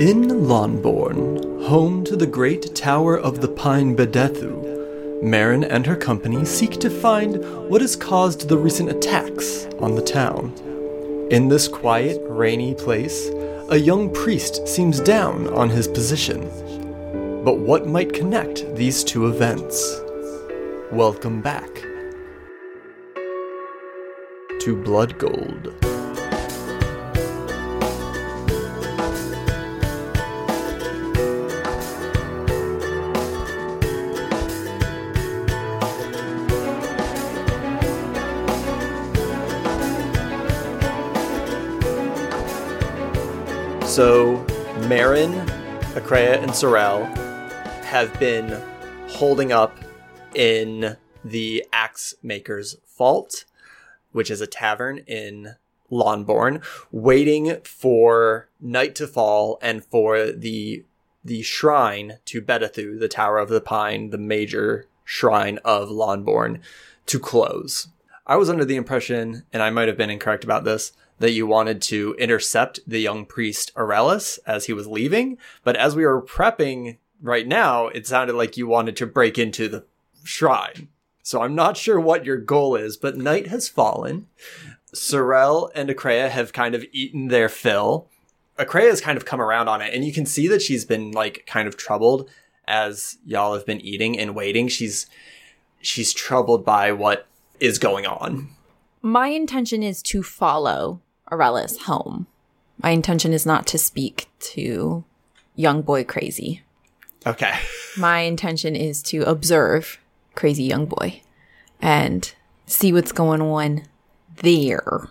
In Lonborn, home to the great tower of the Pine Bedethu, Marin and her company seek to find what has caused the recent attacks on the town. In this quiet, rainy place, a young priest seems down on his position. But what might connect these two events? Welcome back to Blood Gold. So, Marin, Akreya, and Sorel have been holding up in the Axe Maker's Fault, which is a tavern in Lonborn, waiting for night to fall and for the the shrine to Bedethu, the Tower of the Pine, the major shrine of Lonborn, to close. I was under the impression, and I might have been incorrect about this, that you wanted to intercept the young priest Aurelius as he was leaving, but as we were prepping right now, it sounded like you wanted to break into the shrine. So I'm not sure what your goal is, but night has fallen. Sorel and Akreya have kind of eaten their fill. Akreya has kind of come around on it, and you can see that she's been like kind of troubled as y'all have been eating and waiting. She's she's troubled by what is going on. My intention is to follow Aurelius home. My intention is not to speak to young boy crazy. Okay. My intention is to observe crazy young boy and see what's going on there.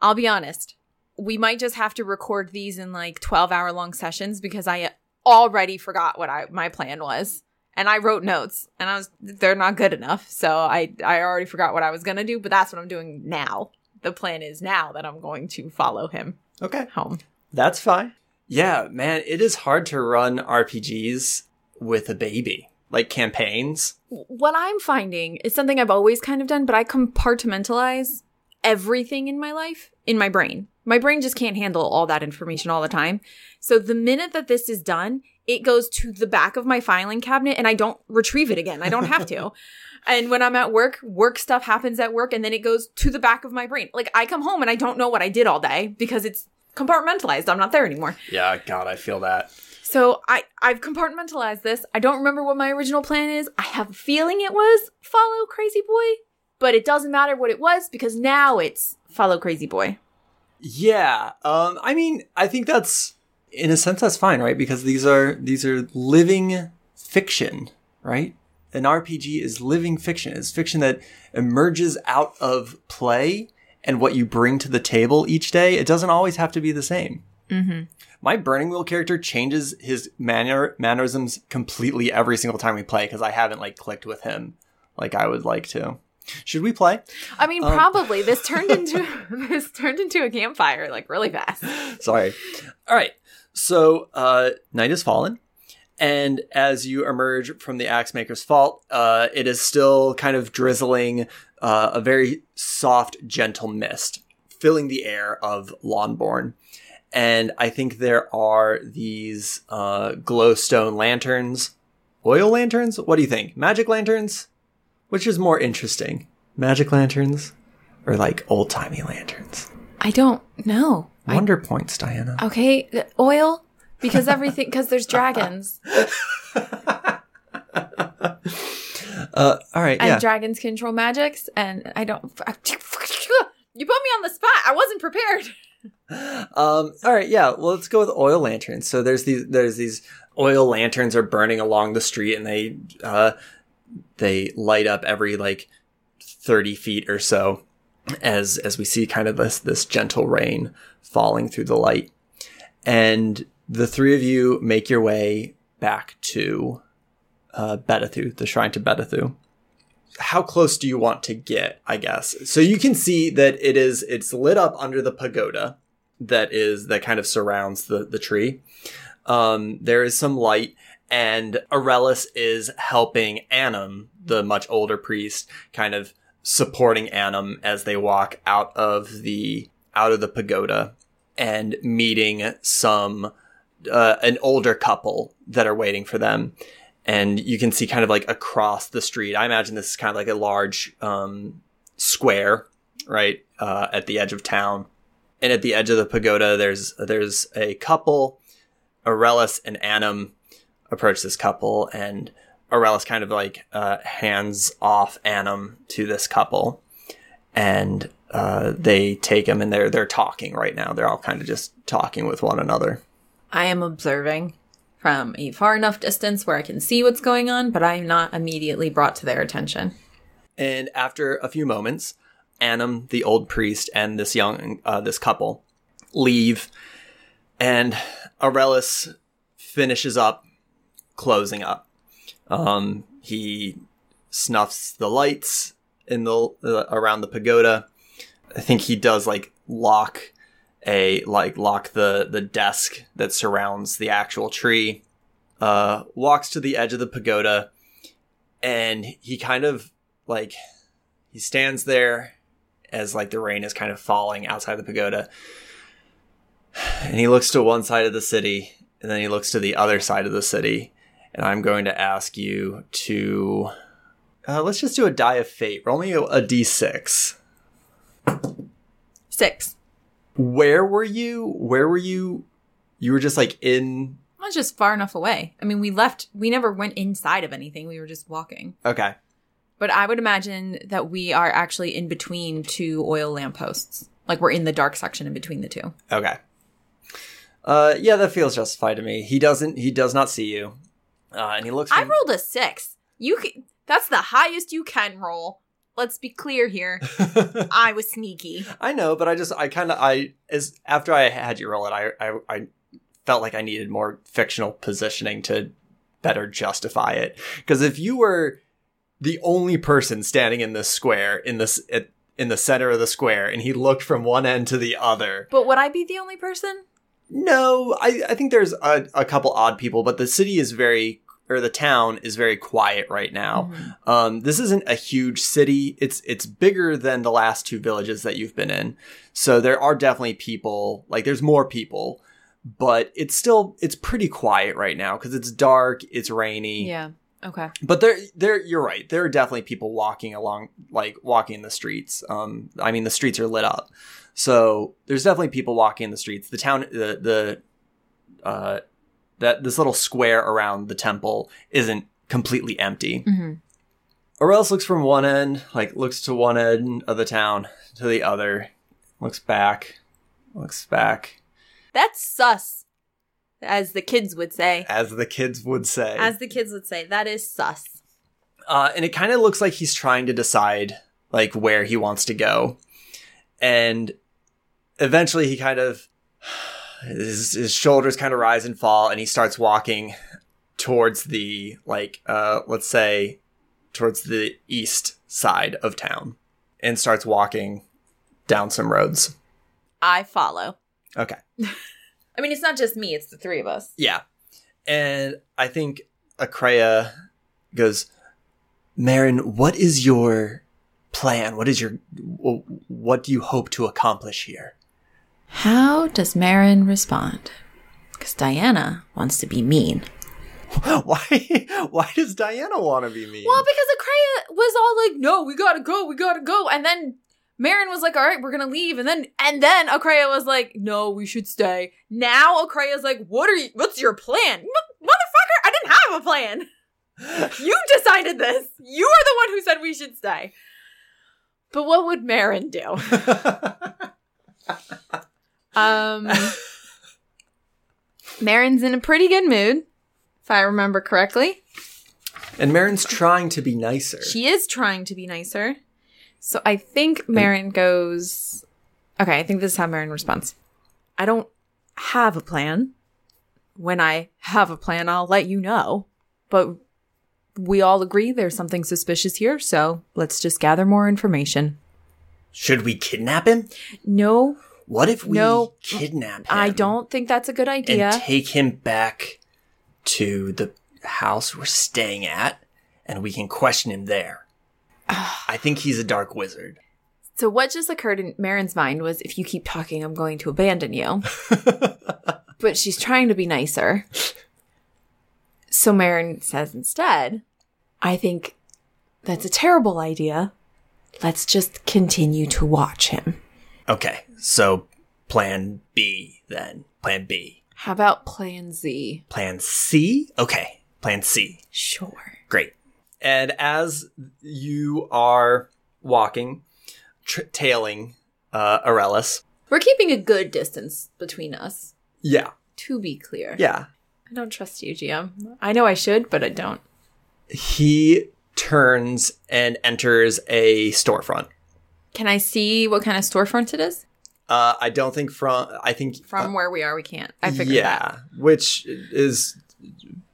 I'll be honest. We might just have to record these in like 12 hour long sessions because I already forgot what I my plan was. And I wrote notes and I was they're not good enough. So I I already forgot what I was going to do, but that's what I'm doing now. The plan is now that I'm going to follow him Okay. home. That's fine. Yeah, man, it is hard to run RPGs with a baby. Like campaigns. what I'm finding is something I've always kind of done, but I compartmentalize everything in my life in my brain. My brain just can't handle all that information all the time. So the minute that this is done, it goes to the back of my filing cabinet and I don't retrieve it again. I don't have to. and when I'm at work, work stuff happens at work and then it goes to the back of my brain. Like I come home and I don't know what I did all day because it's compartmentalized. I'm not there anymore. Yeah, God, I feel that. So I I've compartmentalized this. I don't remember what my original plan is. I have a feeling it was follow Crazy Boy, but it doesn't matter what it was because now it's follow Crazy Boy. Yeah. Um, I mean, I think that's in a sense that's fine, right? Because these are these are living fiction, right? An RPG is living fiction. It's fiction that emerges out of play and what you bring to the table each day. It doesn't always have to be the same. Mm-hmm. My Burning Wheel character changes his manner mannerisms completely every single time we play because I haven't like clicked with him like I would like to. Should we play? I mean, Um, probably this turned into this turned into a campfire like really fast. Sorry. All right. So, uh, night has fallen. And as you emerge from the axe maker's fault, uh, it is still kind of drizzling uh, a very soft, gentle mist filling the air of Lonborn. And I think there are these uh, glowstone lanterns, oil lanterns. What do you think? Magic lanterns? Which is more interesting, magic lanterns or like old timey lanterns? I don't know. I- Wonder points, Diana. okay, oil because everything because there's dragons Uh, all right, and yeah. dragons control magics and I don't. You put me on the spot. I wasn't prepared. um, all right, yeah. Well, let's go with oil lanterns. So there's these there's these oil lanterns are burning along the street, and they uh, they light up every like thirty feet or so as as we see kind of this this gentle rain falling through the light, and the three of you make your way back to uh, Bedethu, the shrine to Bedethu. How close do you want to get? I guess so. You can see that it is it's lit up under the pagoda that is that kind of surrounds the the tree. Um, there is some light, and Aurelius is helping Annam, the much older priest, kind of supporting Annam as they walk out of the out of the pagoda and meeting some uh, an older couple that are waiting for them. And you can see kind of like across the street. I imagine this is kind of like a large um, square, right, uh, at the edge of town. And at the edge of the pagoda, there's there's a couple. Aurelius and Annam approach this couple, and Aurelius kind of like uh, hands off Annam to this couple, and uh, they take him, and they're they're talking right now. They're all kind of just talking with one another. I am observing from a far enough distance where I can see what's going on, but I am not immediately brought to their attention. And after a few moments, Annam, the old priest, and this young uh, this couple leave, and Aurelius finishes up closing up. Um, he snuffs the lights in the uh, around the pagoda. I think he does like lock a like lock the the desk that surrounds the actual tree. Uh, walks to the edge of the pagoda, and he kind of like he stands there as like the rain is kind of falling outside the pagoda, and he looks to one side of the city, and then he looks to the other side of the city, and I'm going to ask you to uh, let's just do a die of fate. Roll me a, a d6. Six. Where were you? Where were you? You were just like in. I was just far enough away. I mean, we left, we never went inside of anything. We were just walking. Okay. But I would imagine that we are actually in between two oil lampposts. Like we're in the dark section in between the two. Okay. Uh, yeah, that feels justified to me. He doesn't. He does not see you. Uh, and he looks. I rolled a six. You can, that's the highest you can roll. Let's be clear here. I was sneaky. I know, but I just I kind of I as after I had you roll it, I, I I felt like I needed more fictional positioning to better justify it. Because if you were the only person standing in this square in this at, in the center of the square, and he looked from one end to the other, But would I be the only person? no, I I think there's a, a couple odd people, but the city is very or the town is very quiet right now. Um, this isn't a huge city. It's it's bigger than the last two villages that you've been in. So there are definitely people. Like there's more people, but it's still it's pretty quiet right now because it's dark. It's rainy. Yeah. Okay. But there, there, you're right. There are definitely people walking along, like walking in the streets. Um, I mean, the streets are lit up, so there's definitely people walking in the streets. The town, the the, uh, that this little square around the temple isn't completely empty. Mm-hmm. Aurelius looks from one end, like looks to one end of the town to the other, looks back, looks back, That's sus, as the kids would say. as the kids would say. As the kids would say, that is sus. uh, and it kind of looks like he's trying to decide like where he wants to go and eventually he kind of his, his shoulders kind of rise and fall and he starts walking towards the like uh let's say towards the east side of town and starts walking down some roads I follow. okay I mean, it's not just me; it's the three of us. Yeah. And I think Akreya goes, Marin, what is your plan? What is your, what do you hope to accomplish here? How does Marin respond? Because Diana wants to be mean. why, why does Diana want to be mean? Well, because Akreya was all like, "No, we gotta go, we gotta go," and then Marin was like, "All right, we're gonna leave," and then and then Akreya was like, "No, we should stay." Now Akreya's like, "What are you? What's your plan, M- motherfucker? I didn't have a plan. You decided this. You are the one who said we should stay." But what would Marin do? Um, Marin's in a pretty good mood, if I remember correctly. and Marin's trying to be nicer. She is trying to be nicer. So I think Marin goes. Okay, I think this is how Marin responds. I don't have a plan. When I have a plan, I'll let you know. But we all agree there's something suspicious here, so let's just gather more information. Should we kidnap him? No, What if we No, kidnap him? I don't think that's a good idea. And take him back to the house we're staying at, and we can question him there. I think he's a dark wizard. so what just occurred in Marin's mind was if you keep talking, I'm going to abandon you. but she's trying to be nicer. So Marin says instead, I think that's a terrible idea. Let's just continue to watch him. Okay, so plan B then. Plan B. How about plan Z? Plan C? Okay, plan C. Sure. Great. And as you are walking, tr- tailing uh, Aurelius. We're keeping a good distance between us, Yeah, to be clear. yeah. I don't trust you, GM. I know I should, but I don't. He turns and enters a storefront. Can I see what kind of storefront it is? Uh, I don't think from. I think From where we are, we can't. I figured Uh, yeah, that. which is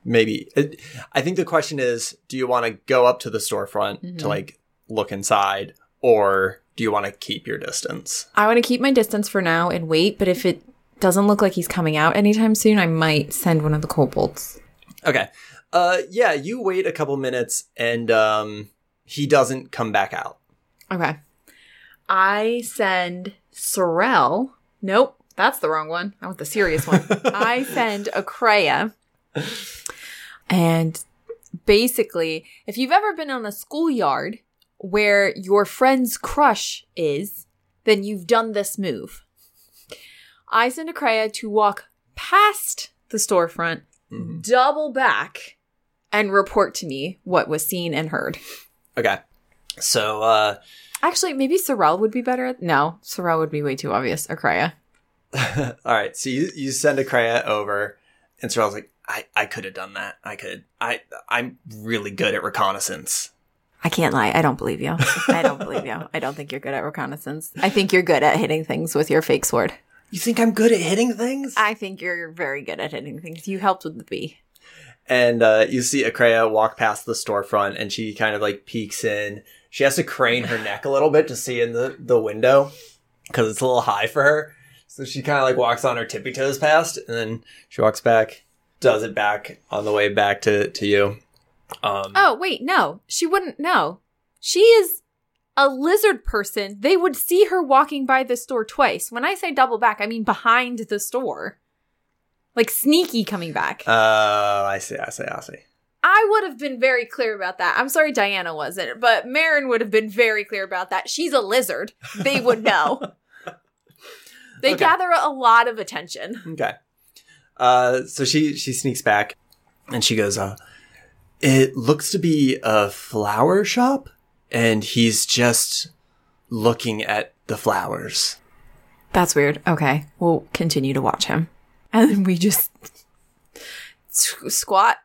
maybe. it- I think the question is: Do you want to go up to the storefront Mm-hmm. to like look inside, or do you want to keep your distance? I want to keep my distance for now and wait, but if it doesn't look like he's coming out anytime soon, I might send one of the kobolds. Okay. Uh, yeah, you wait a couple minutes, and um, he doesn't come back out. Okay. I send Sorel. Nope, that's the wrong one. I want the serious one. I send Akreya. And basically, if you've ever been on a schoolyard where your friend's crush is, then you've done this move. I send Akreya to walk past the storefront, double back, and report to me what was seen and heard. Okay. So, uh, Actually, maybe Sorel would be better. No, Sorel would be way too obvious. Akreya. all right. So you you send Akreya over, and Sorel's like, I I could have done that. I could. I I'm really good at reconnaissance. I can't lie. I don't believe you. I don't believe you. I don't think you're good at reconnaissance. I think you're good at hitting things with your fake sword. You think I'm good at hitting things? I think you're very good at hitting things. You helped with the bee. and uh, you see Akreya walk past the storefront, and she kind of like peeks in. She has to crane her neck a little bit to see in the the window because it's a little high for her. So she kind of like walks on her tippy toes past, and then she walks back, does it back on the way back to to you. Um, Oh, wait, no. She wouldn't know. She is a lizard person. They would see her walking by the store twice. When I say double back, I mean behind the store. Like sneaky coming back. Oh, I see. I see. I see. I would have been very clear about that. I'm sorry Diana wasn't, but Marin would have been very clear about that. She's a lizard. They would know. they Okay. gather a lot of attention. Okay. Uh, so she she sneaks back, and she goes, "Uh, it looks to be a flower shop, and he's just looking at the flowers." That's weird. Okay. We'll continue to watch him. And then we just squat.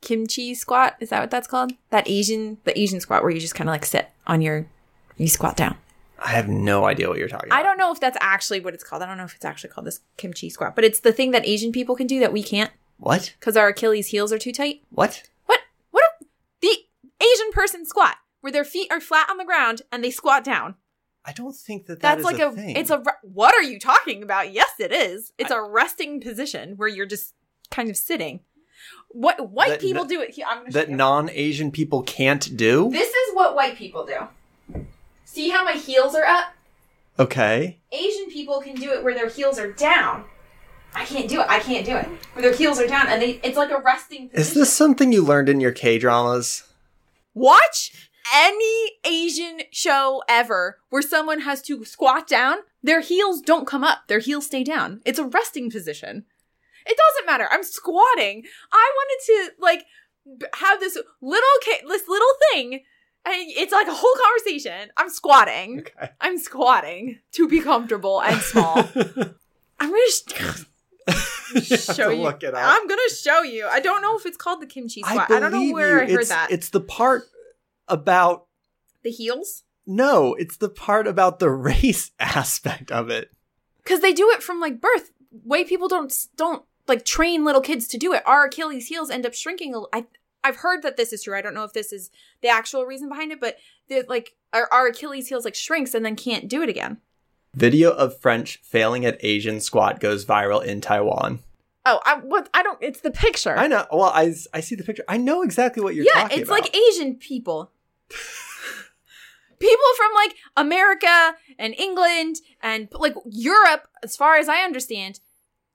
Kimchi squat. Is that what that's called? That Asian, the Asian squat where you just kind of like sit on your, you squat down. I have no idea what you're talking I don't know if that's actually what it's called. I don't know if it's actually called this kimchi squat, but it's the thing that Asian people can do that we can't What? because our Achilles heels are too tight. What? What? What? A, the Asian person squat where their feet are flat on the ground and they squat down. I don't think that that That's like a, thing. it's a what are you talking about? Yes, it is. It's a resting position where you're just kind of sitting. What white That- people that- do it here. I'm gonna that non-Asian people can't do. This is what white people do. See how my heels are up? Okay. Asian people can do it where their heels are down. I can't do it. I can't do it. Where their heels are down and they it's like a resting position. Is this something you learned in your K dramas? Watch any Asian show ever where someone has to squat down, their heels don't come up, their heels stay down. It's a resting position. It doesn't matter. I'm squatting. I wanted to like have this little ca- this little thing and it's like a whole conversation. I'm squatting. Okay. I'm squatting to be comfortable and small. I'm gonna sh- show you. look it up. I'm gonna show you. I don't know if it's called the kimchi squat. I, don't know where you. I heard it's, that. It's the part about the heels. no, it's the part about the race aspect of it. because they do it from like birth. White people don't don't like train little kids to do it. Our Achilles heels end up shrinking. A, I I've heard that this is true. I don't know if this is the actual reason behind it, but like our, our Achilles heels like shrinks and then can't do it again. Video of French failing at Asian squat goes viral in Taiwan. Oh, I what I don't. It's the picture. I know. Well, I, I see the picture. I know exactly what you're talking about. yeah, it's about. like Asian people. people from like America and England and like Europe, as far as I understand,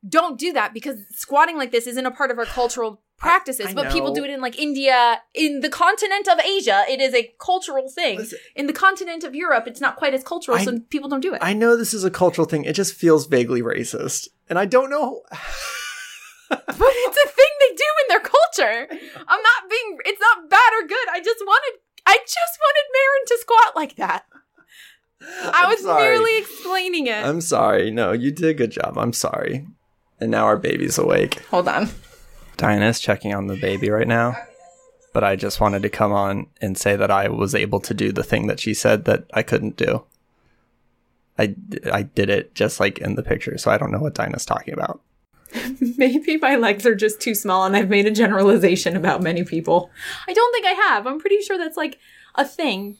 don't do that because squatting like this isn't a part of our cultural practices. I but people do it in like India, in the continent of Asia. It is a cultural thing. Listen- in the continent of Europe, it's not quite as cultural, I- so people don't do it. I know this is a cultural thing. It just feels vaguely racist. And I don't know. but it's a thing they do in their culture. I'm not being. It's not bad or good. I just wanted. I just wanted Marin to squat like that. I I'm was sorry. merely explaining it. I'm sorry. No, you did a good job. I'm sorry. And now our baby's awake. Hold on. Diana's checking on the baby right now. But I just wanted to come on and say that I was able to do the thing that she said that I couldn't do. I, I did it just like in the picture, so I don't know what Diana's talking about. Maybe my legs are just too small and I've made a generalization about many people. I don't think I have. I'm pretty sure that's like a thing.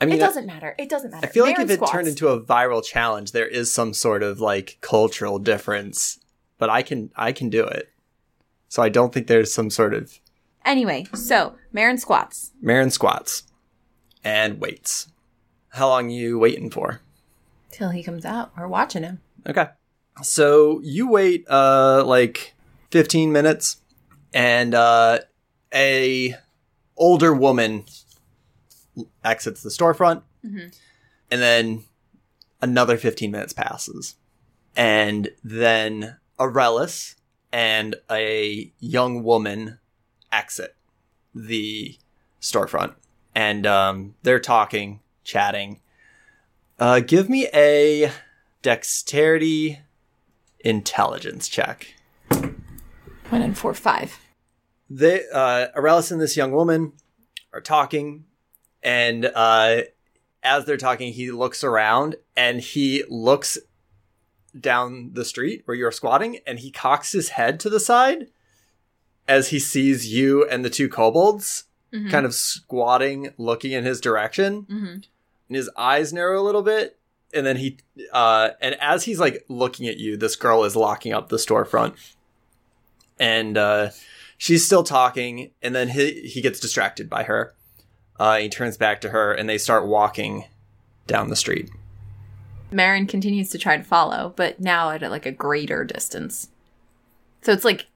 I mean, It doesn't matter. It doesn't matter. I feel like if it turned into a viral challenge, there is some sort of like cultural difference, but I can I can do it. So I don't think there's some sort of Anyway, so Marin squats. Marin squats and waits. How long you waiting for? Till he comes out. We're watching him. Okay. So you wait uh like 15 minutes and uh a older woman exits the storefront Mhm. and then another 15 minutes passes and then Aurelius and a young woman exit the storefront and um they're talking chatting uh give me a dexterity intelligence check. One and four, five. They, uh, Aurelius and this young woman are talking, and uh, as they're talking, he looks around and he looks down the street where you're squatting, and he cocks his head to the side as he sees you and the two kobolds Mhm. kind of squatting, looking in his direction. Mm-hmm. and his eyes narrow a little bit and then he uh and as he's like looking at you this girl is locking up the storefront and uh she's still talking and then he he gets distracted by her uh he turns back to her and they start walking down the street Marin continues to try to follow, but now at like a greater distance. So it's like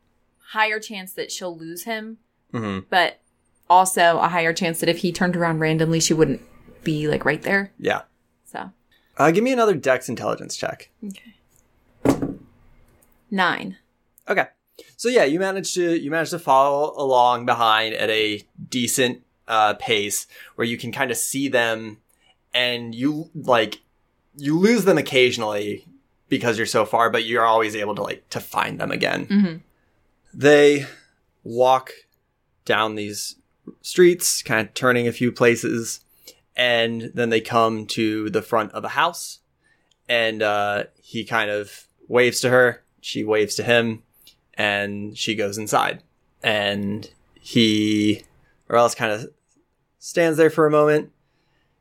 higher chance that she'll lose him, hmm but also a higher chance that if he turned around randomly, she wouldn't be like right there. yeah So uh give me another dex intelligence check Okay. nine. Okay. So yeah, you managed to you managed to follow along behind at a decent uh, pace where you can kind of see them, and you like you lose them occasionally because you're so far, but you're always able to like to find them again. Mm-hmm. They walk down these streets, kind of turning a few places, and then they come to the front of a house, and uh, he kind of waves to her. She waves to him, and she goes inside. And he, Aurelius, kind of stands there for a moment.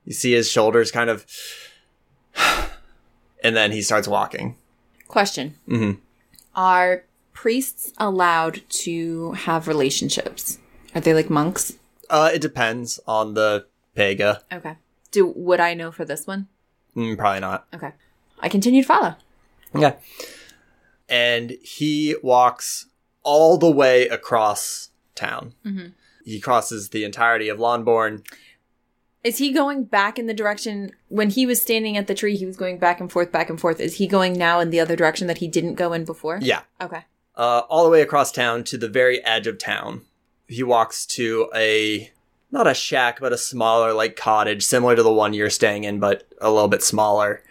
You see his shoulders kind of, and then he starts walking. Question: hmm Are priests allowed to have relationships? Are they like monks? Uh, it depends on the pega. Okay. Do would I know for this one? Mm, probably not. Okay. I continue to follow. Okay. And he walks all the way across town. Mhm. He crosses the entirety of Lonborn. Is he going back in the direction when he was standing at the tree? He was going back and forth, back and forth. Is he going now in the other direction that he didn't go in before? Yeah. Okay. Uh, all the way across town to the very edge of town. He walks to a, not a shack, but a smaller, like, cottage, similar to the one you're staying in, but a little bit smaller.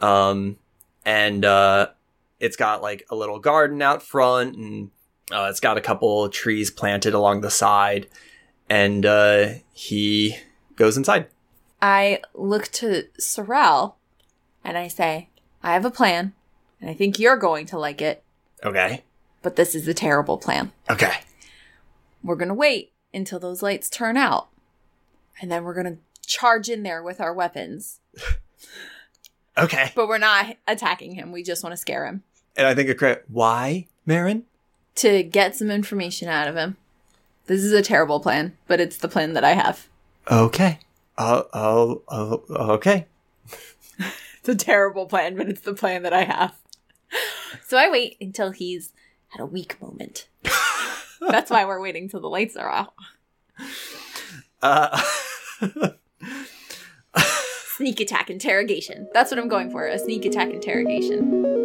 Um, and, uh, it's got, like, a little garden out front, and, uh, it's got a couple trees planted along the side. And, uh, he goes inside. I look to Sorel and I say, I have a plan, and I think you're going to like it, Okay. but this is a terrible plan. Okay. We're going to wait until those lights turn out, and then we're going to charge in there with our weapons. Okay. But we're not attacking him. We just want to scare him And I think a crit. Why, Marin? to get some information out of him. This is a terrible plan, but it's the plan that I have. Okay. Oh, oh, okay. It's a terrible plan, but it's the plan that I have. So I wait until he's at a weak moment. That's why we're waiting till the lights are off. Uh, Sneak attack interrogation. That's what I'm going for. A sneak attack interrogation.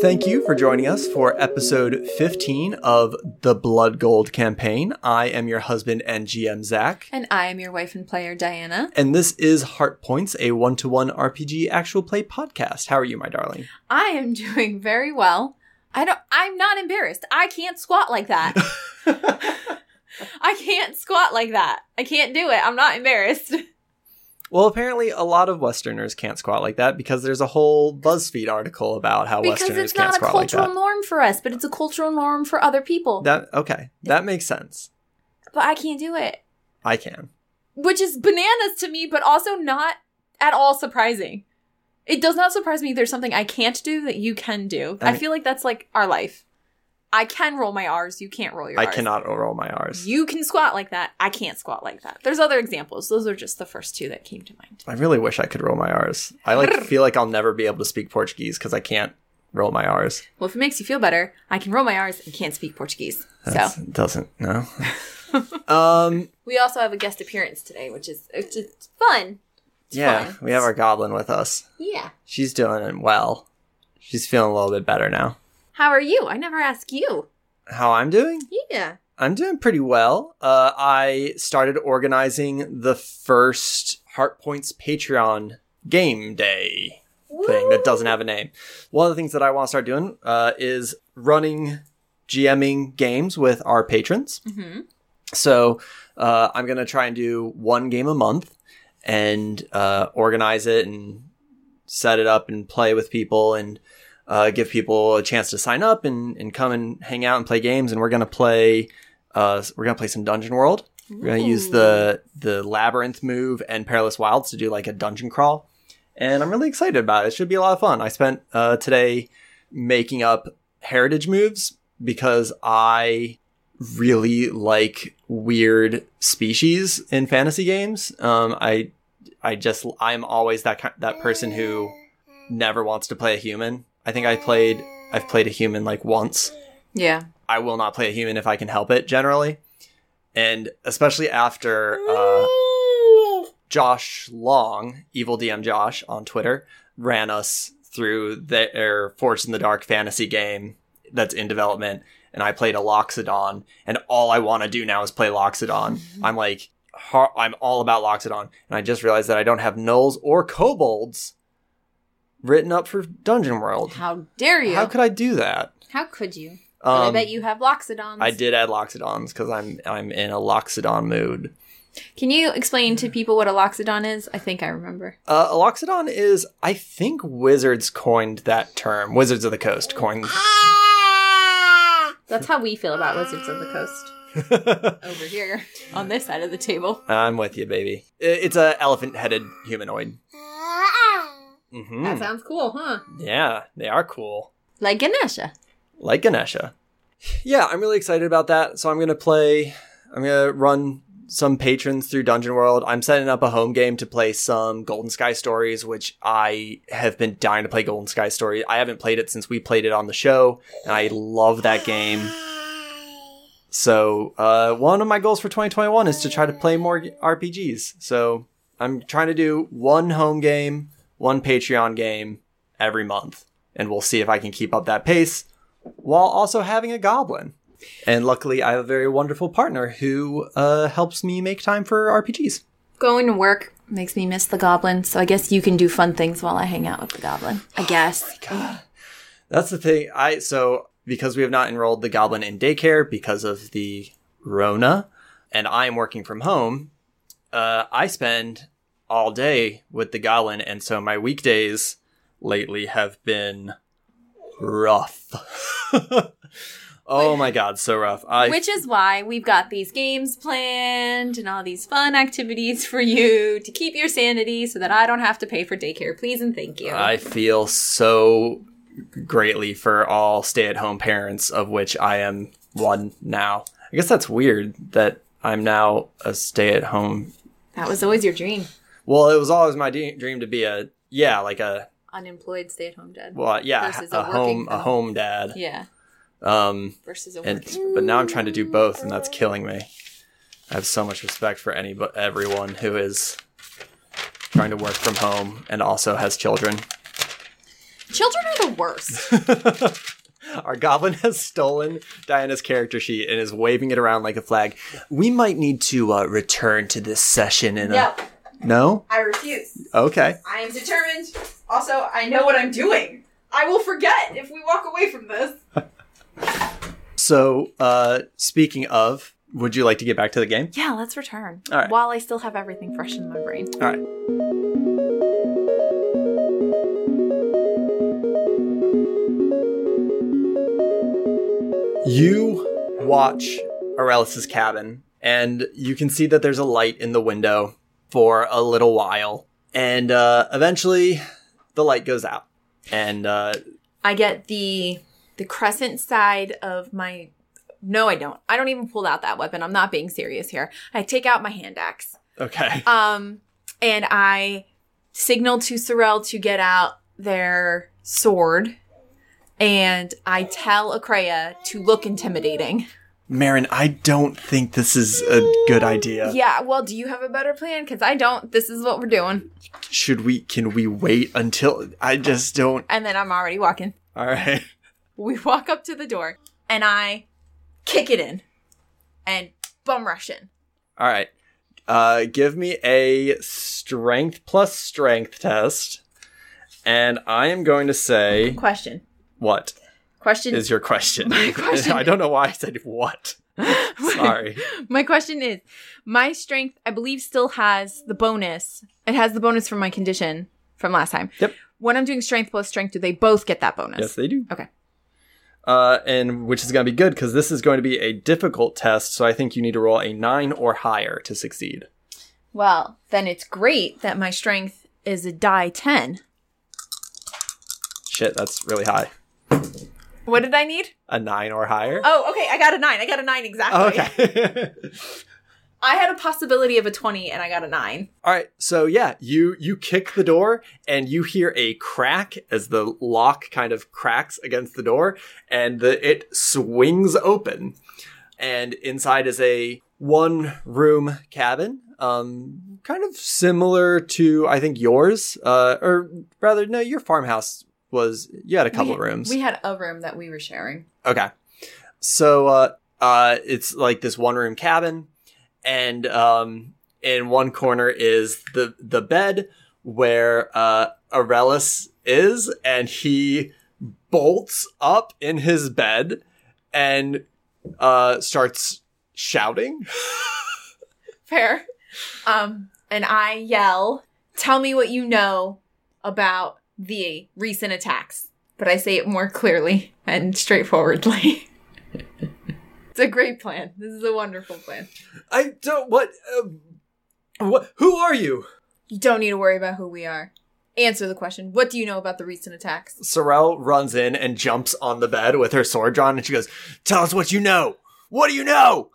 Thank you for joining us for episode 15 of the Blood Gold campaign. I am your husband and GM, Zach. And I am your wife and player, Diana. And this is Heart Points, a one to one RPG actual play podcast. How are you, my darling? I am doing very well. I don't I'm not embarrassed. I can't squat like that. I can't squat like that. I can't do it. I'm not embarrassed. Well, apparently, a lot of Westerners can't squat like that because there's a whole BuzzFeed article about how Because Westerners can't squat like that. Because it's not a cultural norm for us, but it's a cultural norm for other people. That okay, that makes sense. but I can't do it. I can. Which is bananas to me, but also not at all surprising. It does not surprise me there's something I can't do that you can do. I I, feel like that's like our life. I can roll my R's, you can't roll your I R's. cannot roll my R's. You can squat like that. I can't squat like that. There's other examples. Those are just the first two that came to mind. I really wish I could roll my R's. I like feel like I'll never be able to speak Portuguese because I can't roll my R's. Well, if it makes you feel better, I can roll my R's and can't speak Portuguese. That's, So it doesn't no. um. we also have a guest appearance today, which is it's just fun. It's Yeah, fun. we have our goblin with us. Yeah. She's doing well. She's feeling a little bit better now. How are you? I never ask you. How I'm doing? Yeah. I'm doing pretty well. Uh, I started organizing the first Heart Points Patreon game day thing that doesn't have a name. One of the things that I want to start doing uh, is running GMing games with our patrons. Mm-hmm. So uh, I'm going to try and do one game a month and uh, organize it and set it up and play with people and uh, give people a chance to sign up and, and come and hang out and play games. And we're going to play. Uh, we're gonna play some Dungeon World. We're gonna use the the Labyrinth move and Perilous Wilds to do like a dungeon crawl, and I'm really excited about it. It should be a lot of fun. I spent uh, today making up heritage moves because I really like weird species in fantasy games. Um, I I just I'm always that that person who never wants to play a human. I think I played I've played a human like once. Yeah. I will not play a human if I can help it generally. And especially after uh, Josh Long, Evil DM Josh on Twitter, ran us through their Forged in the Dark fantasy game that's in development. And I played a Loxodon, and all I want to do now is play Loxodon. I'm like, har- I'm all about Loxodon. And I just realized that I don't have gnolls or kobolds written up for Dungeon World. How dare you? How could I do that? How could you? But I Um, bet you have Loxodons. I did add Loxodons because I'm I'm in a Loxodon mood. Can you explain to people what a Loxodon is? I think I remember. Uh, a Loxodon is, I think, Wizards coined that term. Wizards of the Coast coined. That's how we feel about Wizards of the Coast over here on this side of the table. I'm with you, baby. It's a elephant-headed humanoid. Hmm That sounds cool, huh? Yeah, they are cool, Like Ganesha. like Ganesha. Yeah, I'm really excited about that. So I'm gonna play. I'm gonna run some patrons through Dungeon World. I'm setting up a home game to play some Golden Sky Stories, which I have been dying to play Golden Sky Story. I haven't played it since we played it on the show, and I love that game. So, uh, one of my goals for 2021 is to try to play more RPGs. So, I'm trying to do one home game, one Patreon game every month, and we'll see if I can keep up that pace while also having a goblin. And luckily, I have a very wonderful partner who uh, helps me make time for RPGs. Going to work makes me miss the goblin, so I guess you can do fun things while I hang out with the goblin. I guess. That's the thing. I so because we have not enrolled the goblin in daycare because of the Rona, and I am working from home. Uh, I spend all day with the goblin, and so my weekdays lately have been rough. oh my god, so rough. I Which is why we've got these games planned and all these fun activities for you to keep your sanity so that I don't have to pay for daycare. Please and thank you. I feel so greatly for all stay-at-home parents, of which I am one now. I guess that's weird that I'm now a stay-at-home. that was always your dream. Well, it was always my de- dream to be a yeah, like a Unemployed stay at home dad. well, yeah, Versus a, a home a home dad. Yeah. Um, Versus a and working. but now I'm trying to do both, and that's killing me. I have so much respect for any but everyone who is trying to work from home and also has children. Children are the worst. Our goblin has stolen Diana's character sheet and is waving it around like a flag. We might need to uh, return to this session in a. No. I refuse. Okay. I am determined. Also, I know what I'm doing. I will forget if we walk away from this. So, uh, speaking of, would you like to get back to the game? Yeah, let's return. All right. While I still have everything fresh in my brain. All right. You watch Aurelius's cabin, and you can see that there's a light in the window for a little while, and uh, eventually the light goes out, and uh, I get the the crescent side of my. No, I don't. I don't even pull out that weapon. I'm not being serious here. I take out my hand axe. okay, Um, and I signal to Sorel to get out their sword. And I tell Akreya to look intimidating. Marin, I don't think this is a good idea. Yeah, well, do you have a better plan? Because I don't. This is what we're doing. Should we? Can we wait until? I just don't. And then I'm already walking. All right. We walk up to the door and I kick it in and bum rush in. All right. Uh, give me a strength plus strength test, and I am going to say Question. what Question is your question? My question- I don't know why I said what. Sorry. My question is my strength, I believe, still has the bonus. It has the bonus from my condition from last time. Yep. When I'm doing strength plus strength, do they both get that bonus? Yes, they do. Okay. Uh, and which is going to be good because this is going to be a difficult test. So I think you need to roll a nine or higher to succeed. Well, then it's great that my strength is a die 10. Shit, that's really high. What did I need? A nine or higher. Oh, okay. I got a 9. I got a 9 exactly. Oh, okay. I had a possibility of a 20 and I got a 9. All right, so yeah, you you kick the door and you hear a crack as the lock kind of cracks against the door and the it swings open. And inside is a one room cabin, um kind of similar to I think yours uh or rather no, your farmhouse was you had a couple we, rooms. We had a room that we were sharing. Okay. So uh uh it's like this one room cabin and um in one corner is the the bed where uh Aurelius is and he bolts up in his bed and uh starts shouting. Fair. Um, and I yell, "Tell me what you know about the recent attacks." But I say it more clearly and straightforwardly. it's a great plan. This is a wonderful plan. I don't what uh, what who are you? You don't need to worry about who we are. Answer the question. What do you know about the recent attacks? Sorel runs in and jumps on the bed with her sword drawn, and she goes, "Tell us what you know. What do you know?"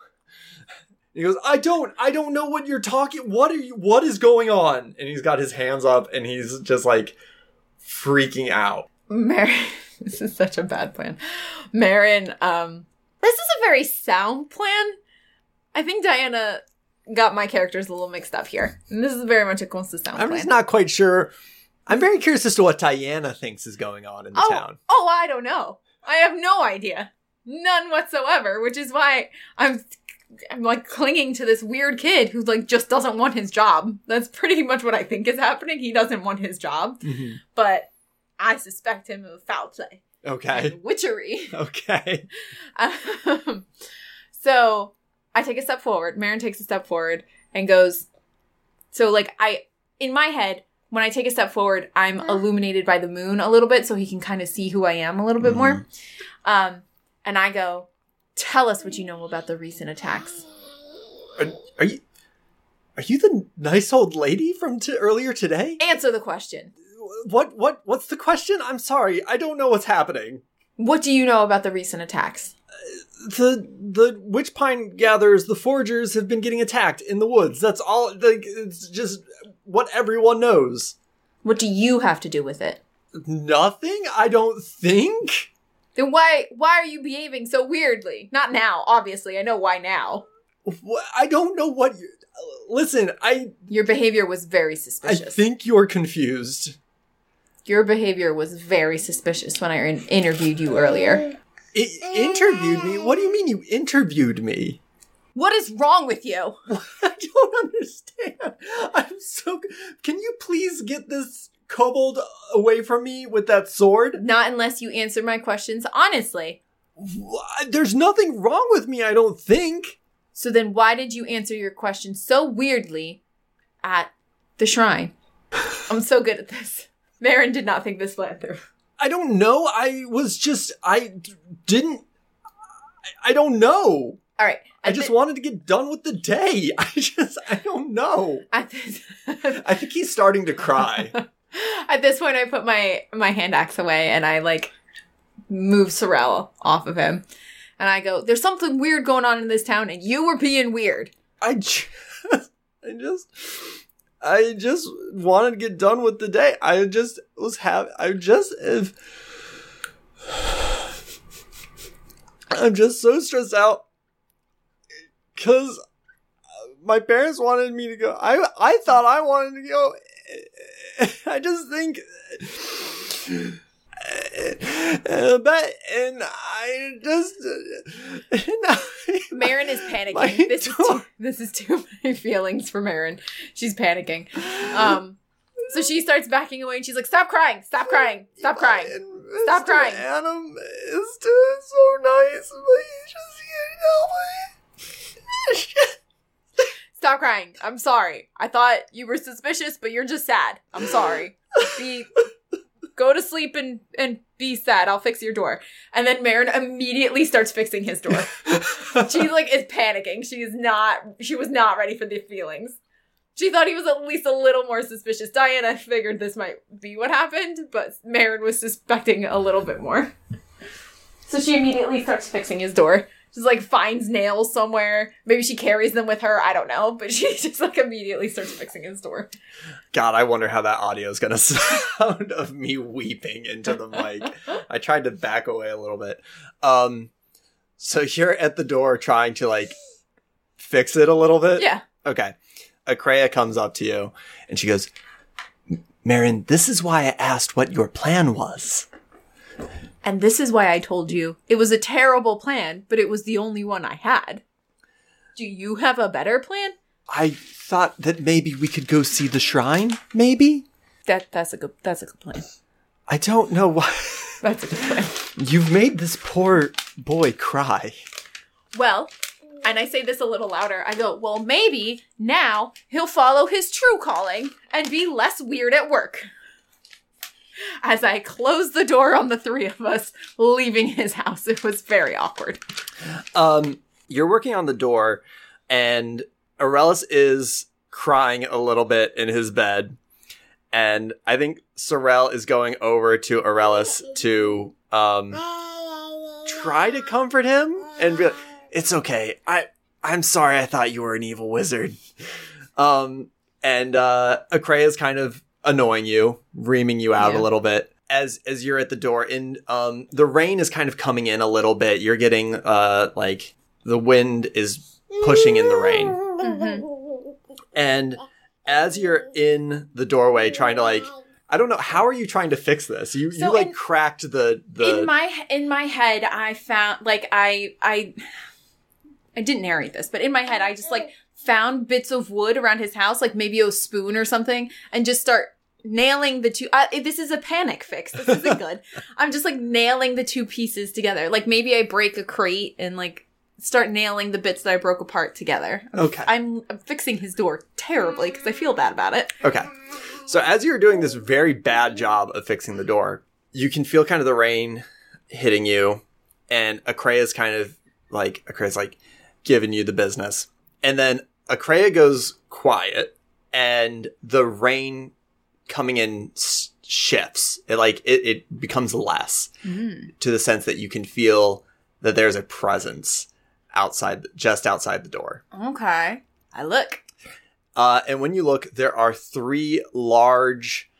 He goes, "I don't. I don't know what you're talking. What are you? What is going on?" And he's got his hands up, and he's just like freaking out. Marin, this is such a bad plan. Marin, um, this is a very sound plan. I think Diana got my characters a little mixed up here. And this is very much a Consta sound I'm plan. just not quite sure. I'm very curious as to what Diana thinks is going on in the oh, town. oh, I don't know. I have no idea. None whatsoever, which is why I'm I'm like clinging to this weird kid who like just doesn't want his job. That's pretty much what I think is happening. He doesn't want his job, but I suspect him of foul play Okay. and witchery. Okay. Um, so I take a step forward. Marin takes a step forward and goes. So like I in my head when I take a step forward, I'm illuminated by the moon a little bit, so he can kind of see who I am a little bit more. Um, and I go, "Tell us what you know about the recent attacks." Are, are you? Are you the nice old lady from t- earlier today? Answer the question. What? What? What's the question? I'm sorry. I don't know what's happening. What do you know about the recent attacks? the the witch pine gatherers, the foragers, have been getting attacked in the woods. That's all. Like it's just what everyone knows. What do you have to do with it? Nothing, I don't think. Then why why are you behaving so weirdly? Not now, obviously. I know why now. Wh- I don't know what you. Listen, I Your behavior was very suspicious. I think you're confused. Your behavior was very suspicious when I in- interviewed you earlier. I- interviewed me? What do you mean you interviewed me? What is wrong with you? I don't understand. I'm so. Can you please get this kobold away from me with that sword? Not unless you answer my questions honestly. There's nothing wrong with me, I don't think. So then why did you answer your question so weirdly at the shrine? I'm so good at this. Marin did not think this plan through. I don't know. I was just. I d- didn't. I, I don't know. All right. I just wanted to get done with the day. I just. I don't know. at this, I think he's starting to cry. at this point I put my my hand axe away and I like move Sorel off of him. And I go, there's something weird going on in this town and you were being weird. I just, I just, I just wanted to get done with the day. I just was have. I just if. I'm just so stressed out because my parents wanted me to go. I I thought I wanted to go. I just think. Uh, but and I just and I, Marin is panicking. This is too, this is too many feelings for Marin. She's panicking. Um, so she starts backing away and she's like, "Stop crying! Stop crying! Stop crying!" Stop Mr. crying. Adam is so nice, but he just can't help it. Stop crying. I'm sorry. I thought you were suspicious, but you're just sad. I'm sorry. Be go to sleep and and be sad. I'll fix your door. And then Marin immediately starts fixing his door. she like is panicking. She is not she was not ready for the feelings. She thought he was at least a little more suspicious. Diana figured this might be what happened, but Marin was suspecting a little bit more. So she immediately starts fixing his door. She's like finds nails somewhere. Maybe she carries them with her. I don't know. But she just like immediately starts fixing his door. God, I wonder how that audio is gonna sound of me weeping into the mic. I tried to back away a little bit. Um, so you're at the door trying to like fix it a little bit. Yeah. Okay. Akreya comes up to you and she goes, Marin, this is why I asked what your plan was. And this is why I told you it was a terrible plan, but it was the only one I had. Do you have a better plan? I thought that maybe we could go see the shrine, maybe? That that's a good that's a good plan. I don't know why. That's a good plan. You've made this poor boy cry. Well, and I say this a little louder. I go, well, maybe now he'll follow his true calling and be less weird at work. As I close the door on the three of us leaving his house, it was very awkward. Um, you're working on the door, and Aurelius is crying a little bit in his bed. And I think Sorel is going over to Aurelius to um, try to comfort him and be like, "It's okay. I I'm sorry. I thought you were an evil wizard." Um, and uh, Akreya is kind of annoying you, reaming you out Yeah. a little bit as as you're at the door. And um, the rain is kind of coming in a little bit. You're getting uh, like the wind is pushing in the rain, Mm-hmm. and as you're in the doorway trying to like. I don't know. How are you trying to fix this? You So you like in- cracked the the in my in my head i found like i i i didn't narrate this but in my head i just like found bits of wood around his house like maybe a spoon or something and just start nailing the two uh, this is a panic fix this isn't good i'm just like nailing the two pieces together like maybe i break a crate and like start nailing the bits that i broke apart together I'm- Okay. i'm, I'm fixing his door terribly because i feel bad about it Okay. So as you're doing this very bad job of fixing the door, you can feel kind of the rain hitting you, and Akreya's kind of like Akreya's like giving you the business. And then Akreya goes quiet, and the rain coming in shifts. It like it, it becomes less to the sense that you can feel that there's a presence outside, just outside the door. okay i look Uh, and when you look, there are three large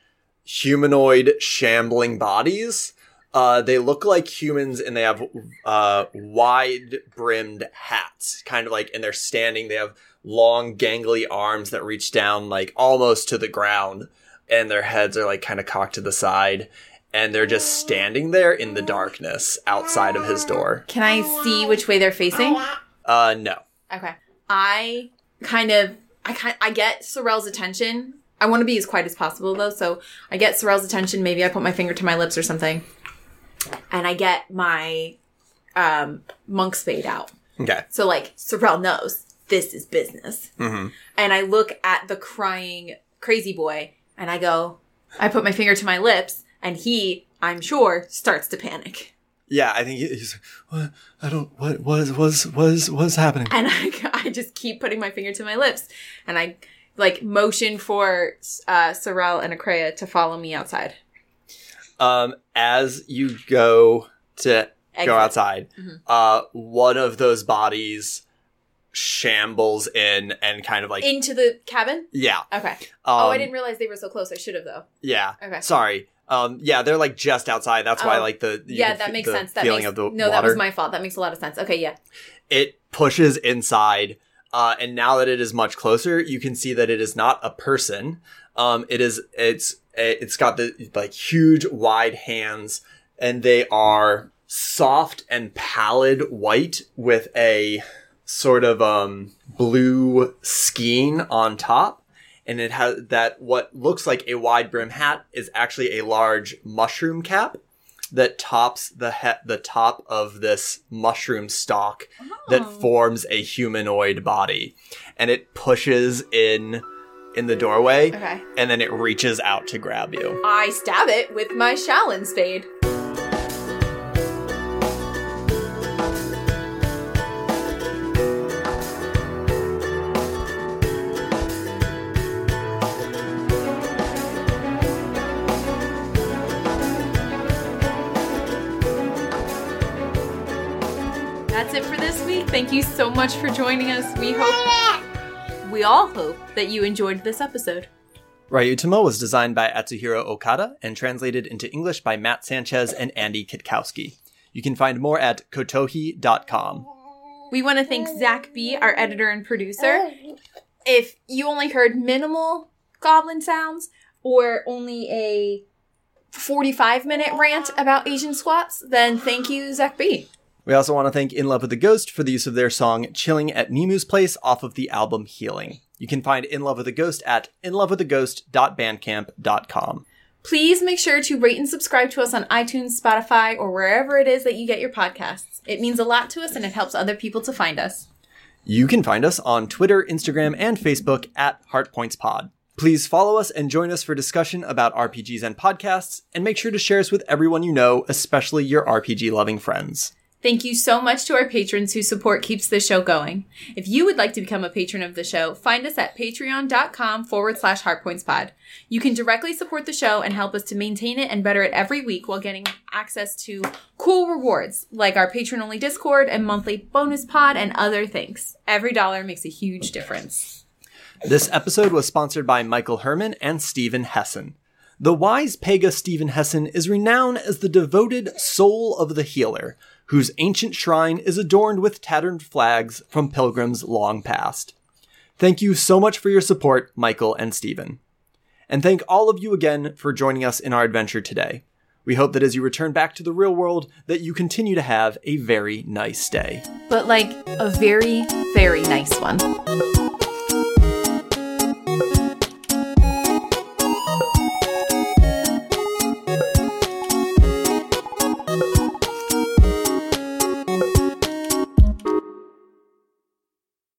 humanoid shambling bodies. Uh, they look like humans and they have uh, wide brimmed hats, kind of like, and they're standing. They have long, gangly arms that reach down like almost to the ground, and their heads are like kind of cocked to the side. And they're just standing there in the darkness outside of his door. Can I see which way they're facing? Uh, no. Okay. I kind of I kind I get Sorel's attention. I want to be as quiet as possible though, so I get Sorel's attention. Maybe I put my finger to my lips or something, and I get my um, monk spade out. Okay. So like Sorel knows this is business, hmm and I look at the crying crazy boy, and I go, I put my finger to my lips, and he, I'm sure, starts to panic. Yeah, I think he's. What? I don't. What was was was was happening? and I, I just keep putting my finger to my lips and I like motion for uh, Sorel and Akreya to follow me outside. Um, as you go to Exit. go outside, Mhm. uh, one of those bodies shambles in and kind of like Into the cabin? yeah. Okay. Um, oh, I didn't realize they were so close. I should have though. Yeah. Okay. Sorry. Um, yeah, they're like just outside. That's why Oh. like the yeah, that fe- makes sense. That feeling makes of the no, water. that was my fault. That makes a lot of sense. Okay, yeah. it pushes inside uh, and now that it is much closer you can see that it is not a person um, it is it's it's got the like huge wide hands and they are soft and pallid white with a sort of um blue skein on top and it has that what looks like a wide brim hat is actually a large mushroom cap that tops the he- the top of this mushroom stalk that Oh. forms a humanoid body and it pushes in in the doorway Okay. and then it reaches out to grab you I stab it with my Shaolin spade. Thank you so much for joining us. We hope, we all hope that you enjoyed this episode. Ryuutama was designed by Atsuhiro Okada and translated into English by Matt Sanchez and Andy Kitkowski. You can find more at kotohi.com. We want to thank Zach B, our editor and producer. If you only heard minimal goblin sounds or only a 45 minute rant about Asian squats, then thank you, Zach B. We also want to thank In Love with the Ghost for the use of their song Chilling at Mimu's Place off of the album Healing. You can find In Love with the Ghost at inlovewiththeghost.bandcamp.com. Please make sure to rate and subscribe to us on iTunes, Spotify, or wherever it is that you get your podcasts. It means a lot to us and it helps other people to find us. You can find us on Twitter, Instagram, and Facebook at HeartPointsPod. Please follow us and join us for discussion about RPGs and podcasts, and make sure to share us with everyone you know, especially your RPG loving friends. Thank you so much to our patrons whose support keeps the show going. If you would like to become a patron of the show, find us at patreon.com forward slash heartpointspod. You can directly support the show and help us to maintain it and better it every week while getting access to cool rewards like our patron only Discord and monthly bonus pod and other things. Every dollar makes a huge difference. This episode was sponsored by Michael Herman and Stephen Hessen. The wise Pega Stephen Hessen is renowned as the devoted soul of the healer, whose ancient shrine is adorned with tattered flags from pilgrims long past. Thank you so much for your support, Michael and Stephen. And thank all of you again for joining us in our adventure today. We hope that as you return back to the real world, that you continue to have a very nice day. But like a very, very nice one.